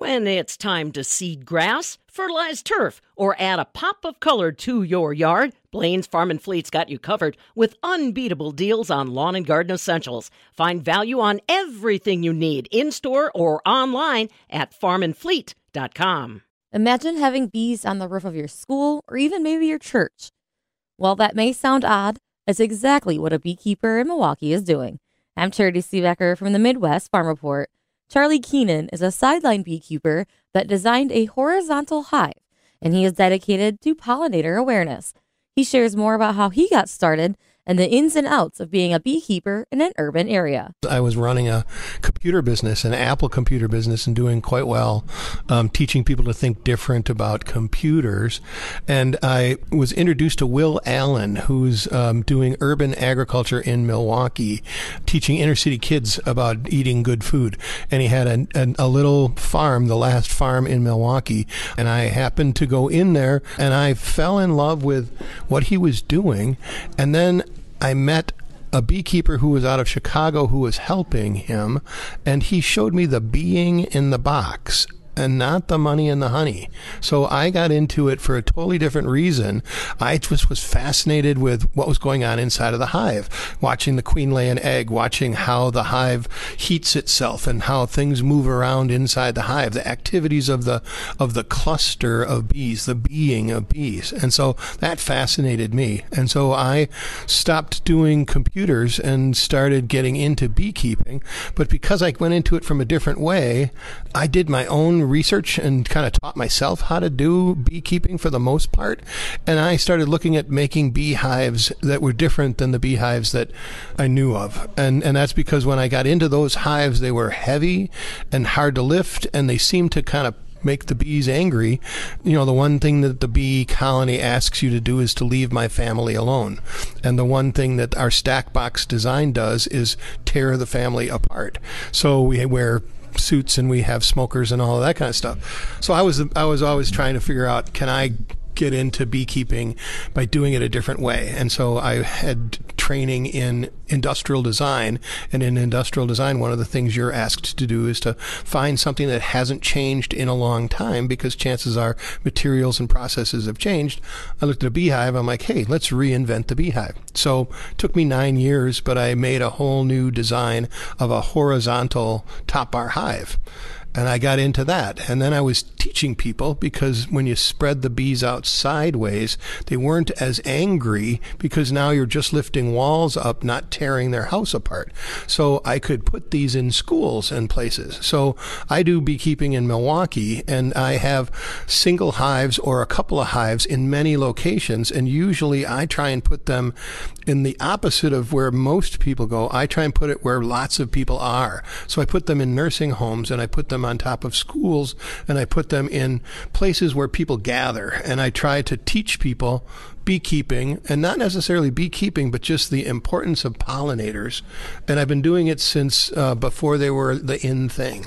When it's time to seed grass, fertilize turf, or add a pop of color to your yard, Blaine's Farm and Fleet's got you covered with unbeatable deals on lawn and garden essentials. Find value on everything you need in store or online at farmandfleet.com. Imagine having bees on the roof of your school or even maybe your church. While that may sound odd, it's exactly what a beekeeper in Milwaukee is doing. I'm Charity Seebecker from the Midwest Farm Report. Charlie Koenen is a sideline beekeeper that designed a horizontal hive, and he is dedicated to pollinator awareness. He shares more about how he got started and the ins and outs of being a beekeeper in an urban area. I was running a computer business, an Apple computer business, and doing quite well, um, teaching people to think different about computers. And I was introduced to Will Allen, who's um, doing urban agriculture in Milwaukee, teaching inner city kids about eating good food. And he had a, little farm, the last farm in Milwaukee. And I happened to go in there and I fell in love with what he was doing. And then I met a beekeeper who was out of Chicago who was helping him, and he showed me the being in the box and not the money and the honey. So I got into it for a totally different reason. I just was fascinated with what was going on inside of the hive, watching the queen lay an egg, watching how the hive heats itself and how things move around inside the hive, the activities of the of the cluster of bees, the being of bees. And so that fascinated me. And so I stopped doing computers and started getting into beekeeping. But because I went into it from a different way, I did my own research and kind of taught myself how to do beekeeping for the most part. And I started looking at making beehives that were different than the beehives that I knew of. And, and that's because when I got into those hives, they were heavy and hard to lift, and they seemed to kind of make the bees angry, you know, the one thing that the bee colony asks you to do is to leave my family alone. And the one thing that our stack box design does is tear the family apart. So we wear suits and we have smokers and all of that kind of stuff. So I was I was always trying to figure out can I get into beekeeping by doing it a different way. And so I had training in industrial design. And in industrial design, one of the things you're asked to do is to find something that hasn't changed in a long time because chances are materials and processes have changed. I looked at a beehive. I'm like, hey, let's reinvent the beehive. So it took me nine years, but I made a whole new design of a horizontal top bar hive and I got into that. And then I was teaching people because when you spread the bees out sideways, they weren't as angry because now you're just lifting walls up, not tearing their house apart. So I could put these in schools and places. So I do beekeeping in Milwaukee and I have single hives or a couple of hives in many locations. And usually I try and put them in the opposite of where most people go. I try and put it where lots of people are. So I put them in nursing homes and I put them them on top of schools and I put them in places where people gather. And I try to teach people beekeeping and not necessarily beekeeping, but just the importance of pollinators. And I've been doing it since uh, before they were the in thing.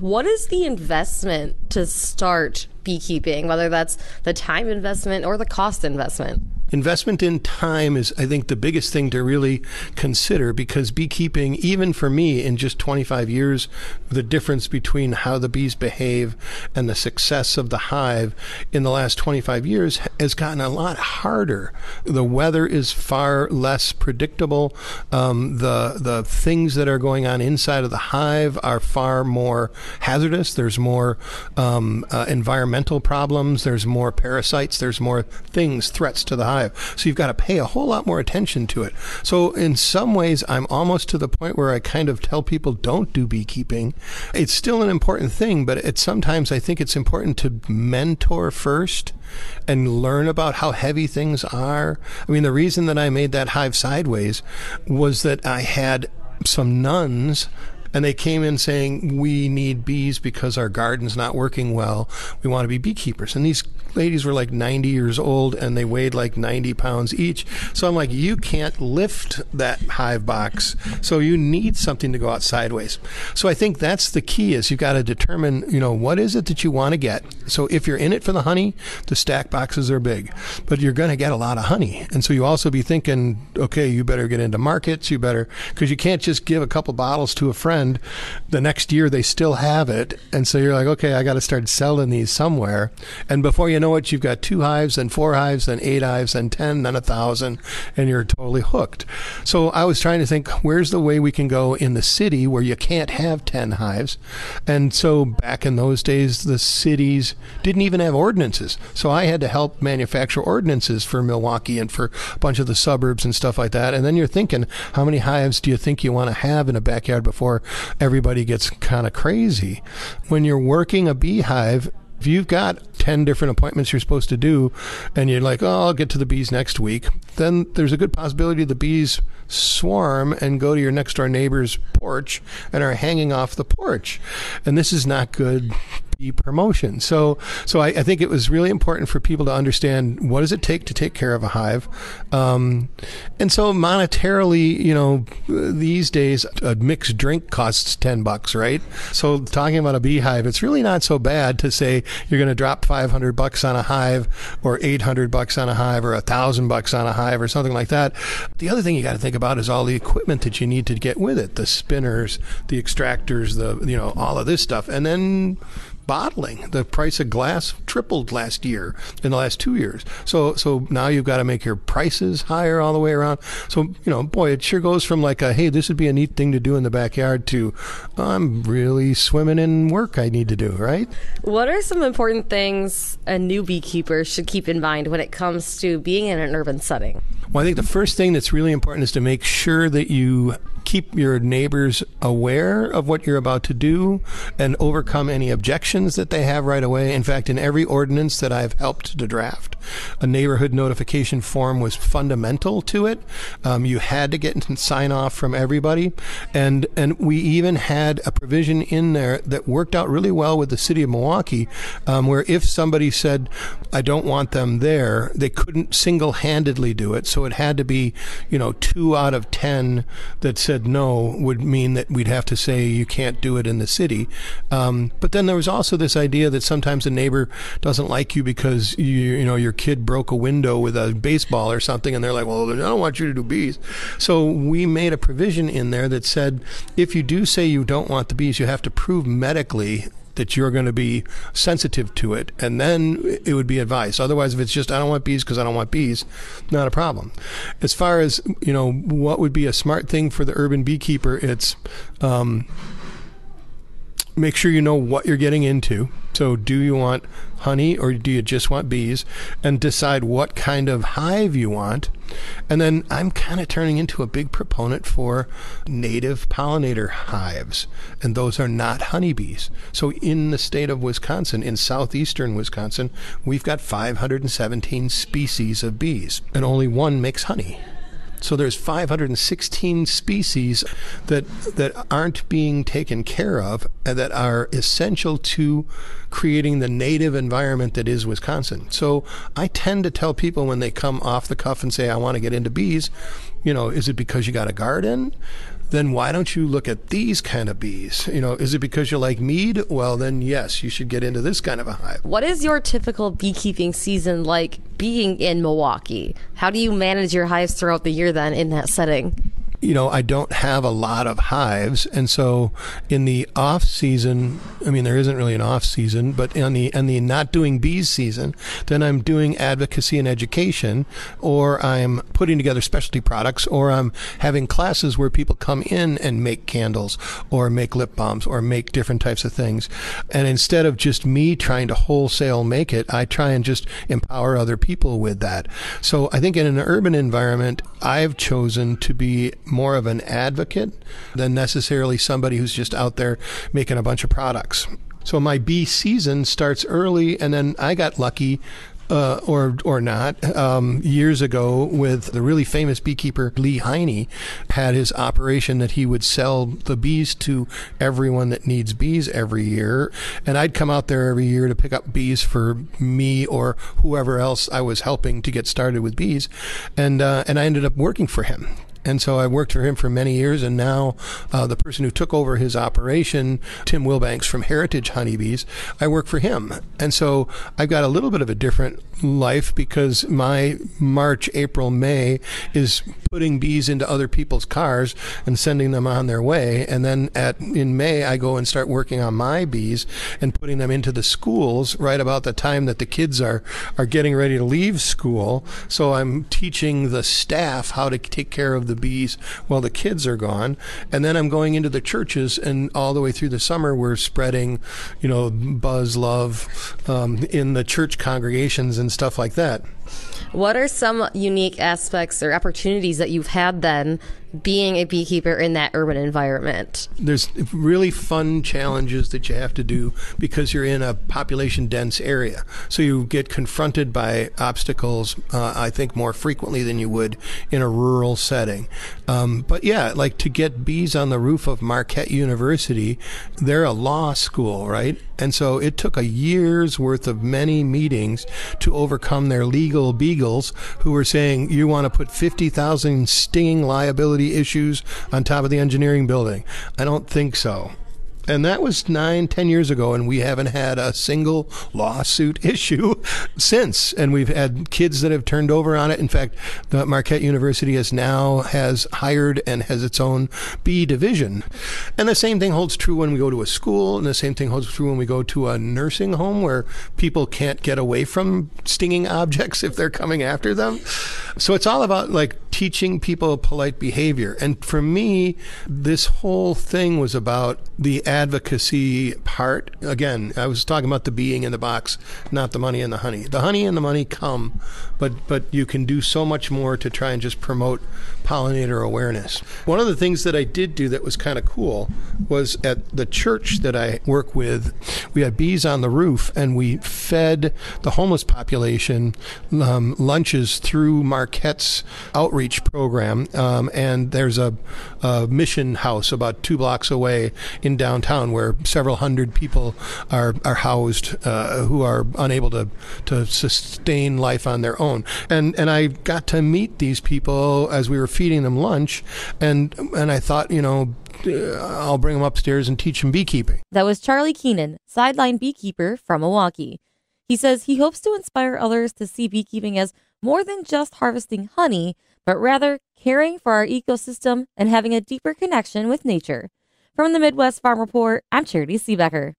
What is the investment to start beekeeping, whether that's the time investment or the cost investment? Investment in time is, I think, the biggest thing to really consider because beekeeping, even for me, in just 25 years, the difference between how the bees behave and the success of the hive in the last 25 years has gotten a lot harder. The weather is far less predictable. Um, the the things that are going on inside of the hive are far more hazardous. There's more um, uh, environmental problems. There's more parasites. There's more things, threats to the hive. So you've got to pay a whole lot more attention to it. So in some ways, I'm almost to the point where I kind of tell people don't do beekeeping. It's still an important thing, but it's sometimes I think it's important to mentor first and learn about how heavy things are. I mean, the reason that I made that hive sideways was that I had some nuns and they came in saying we need bees because our garden's not working well. We want to be beekeepers. And these ladies were like 90 years old and they weighed like 90 pounds each. So I'm like, you can't lift that hive box. So you need something to go out sideways. So I think that's the key is you've got to determine, you know, what is it that you want to get. So if you're in it for the honey, the stack boxes are big, but you're going to get a lot of honey. And so you also be thinking, okay, you better get into markets. You better, because you can't just give a couple bottles to a friend and the next year they still have it. And so you're like, okay, I got to start selling these somewhere. And before you know it, you've got two hives, and four hives, and eight hives, and 10, then a thousand, and you're totally hooked. So I was trying to think, where's the way we can go in the city where you can't have 10 hives? And so back in those days, the cities didn't even have ordinances. So I had to help manufacture ordinances for Milwaukee and for a bunch of the suburbs and stuff like that. And then you're thinking, how many hives do you think you want to have in a backyard before everybody gets kind of crazy? When you're working a beehive, if you've got 10 different appointments you're supposed to do and you're like, oh, I'll get to the bees next week, then there's a good possibility the bees swarm and go to your next door neighbor's porch and are hanging off the porch. And this is not good promotion. So, so I, I think it was really important for people to understand what does it take to take care of a hive. Um, and so monetarily, you know, these days a mixed drink costs 10 bucks, right? So talking about a beehive, it's really not so bad to say you're going to drop 500 bucks on a hive or 800 bucks on a hive or a thousand bucks on a hive or something like that. The other thing you got to think about is all the equipment that you need to get with it, the spinners, the extractors, the, you know, all of this stuff. And then bottling. The price of glass tripled last year in the last two years. So so now you've got to make your prices higher all the way around. So you know, boy, it sure goes from like a hey, this would be a neat thing to do in the backyard to I'm really swimming in work I need to do. Right? What are some important things a new beekeeper should keep in mind when it comes to being in an urban setting? Well, I think the first thing that's really important is to make sure that you keep your neighbors aware of what you're about to do and overcome any objections that they have right away. In fact, in every ordinance that I've helped to draft, a neighborhood notification form was fundamental to it. Um, you had to get sign off from everybody, and and we even had a provision in there that worked out really well with the city of Milwaukee, um, where if somebody said, "I don't want them there," they couldn't single-handedly do it. So it had to be, you know, two out of ten that said no would mean that we'd have to say you can't do it in the city. Um, but then there was also this idea that sometimes a neighbor doesn't like you because you you know your kid broke a window with a baseball or something, and they're like, well, I don't want you to do bees. So we made a provision in there that said if you do say you don't want the bees, you have to prove medically that you're going to be sensitive to it, and then it would be advice. Otherwise, if it's just I don't want bees because I don't want bees, not a problem. As far as you know, what would be a smart thing for the urban beekeeper? It's um, make sure you know what you're getting into. So, do you want honey or do you just want bees? And decide what kind of hive you want. And then I'm kind of turning into a big proponent for native pollinator hives, and those are not honeybees. So, in the state of Wisconsin, in southeastern Wisconsin, we've got 517 species of bees, and only one makes honey. So there's 516 species that that aren't being taken care of and that are essential to creating the native environment that is Wisconsin. So I tend to tell people when they come off the cuff and say I want to get into bees, you know, is it because you got a garden? Then why don't you look at these kind of bees? You know, is it because you like mead? Well, then yes, you should get into this kind of a hive. What is your typical beekeeping season like being in Milwaukee? How do you manage your hives throughout the year then in that setting? You know, I don't have a lot of hives, and so in the off season, I mean, there isn't really an off season, but in the in the not doing bees season, then I'm doing advocacy and education, or I'm putting together specialty products, or I'm having classes where people come in and make candles, or make lip balms, or make different types of things, and instead of just me trying to wholesale make it, I try and just empower other people with that. So I think in an urban environment, I've chosen to be more of an advocate than necessarily somebody who's just out there making a bunch of products. So my bee season starts early, and then I got lucky uh, or or not. Um, years ago, with the really famous beekeeper Lee Heine, had his operation that he would sell the bees to everyone that needs bees every year, and I'd come out there every year to pick up bees for me or whoever else I was helping to get started with bees, and uh, and I ended up working for him And so I worked for him for many years. And now uh, the person who took over his operation, Tim Wilbanks from Heritage Honeybees, I work for him. And so I've got a little bit of a different life because my March, April, May is putting bees into other people's cars and sending them on their way. And then at in May, I go and start working on my bees and putting them into the schools right about the time that the kids are are getting ready to leave school. So I'm teaching the staff how to take care of the bees while the kids are gone. And then I'm going into the churches and all the way through the summer, we're spreading, you know, buzz love um, in the church congregations and stuff like that. What are some unique aspects or opportunities that you've had then being a beekeeper in that urban environment? There's really fun challenges that you have to do because you're in a population dense area. So you get confronted by obstacles, uh, I think, more frequently than you would in a rural setting. Um, but yeah, like to get bees on the roof of Marquette University, they're a law school, right? And so it took a year's worth of many meetings to overcome their legal beagles who were saying, you want to put 50,000 stinging liability issues on top of the engineering building. I don't think so. And that was nine, ten years ago, and we haven't had a single lawsuit issue since. And we've had kids that have turned over on it. In fact, the Marquette University has now has hired and has its own B division. And the same thing holds true when we go to a school, and the same thing holds true when we go to a nursing home where people can't get away from stinging objects if they're coming after them. So it's all about like teaching people polite behavior. And for me, this whole thing was about the advocacy part. Again, I was talking about the being in the box, not the money and the honey. The honey and the money come, but but you can do so much more to try and just promote pollinator awareness. One of the things that I did do that was kind of cool was at the church that I work with, we had bees on the roof and we fed the homeless population um, lunches through Marquette's outreach program. Um, and there's a, a mission house about two blocks away in downtown where several hundred people are, are housed uh, who are unable to, to sustain life on their own. And, and I got to meet these people as we were feeding them lunch, and and I thought, you know, uh, I'll bring them upstairs and teach them beekeeping. That was Charlie Koenen, sideline beekeeper from Milwaukee. He says he hopes to inspire others to see beekeeping as more than just harvesting honey, but rather caring for our ecosystem and having a deeper connection with nature. From the Midwest Farm Report, I'm Charity Seebecker.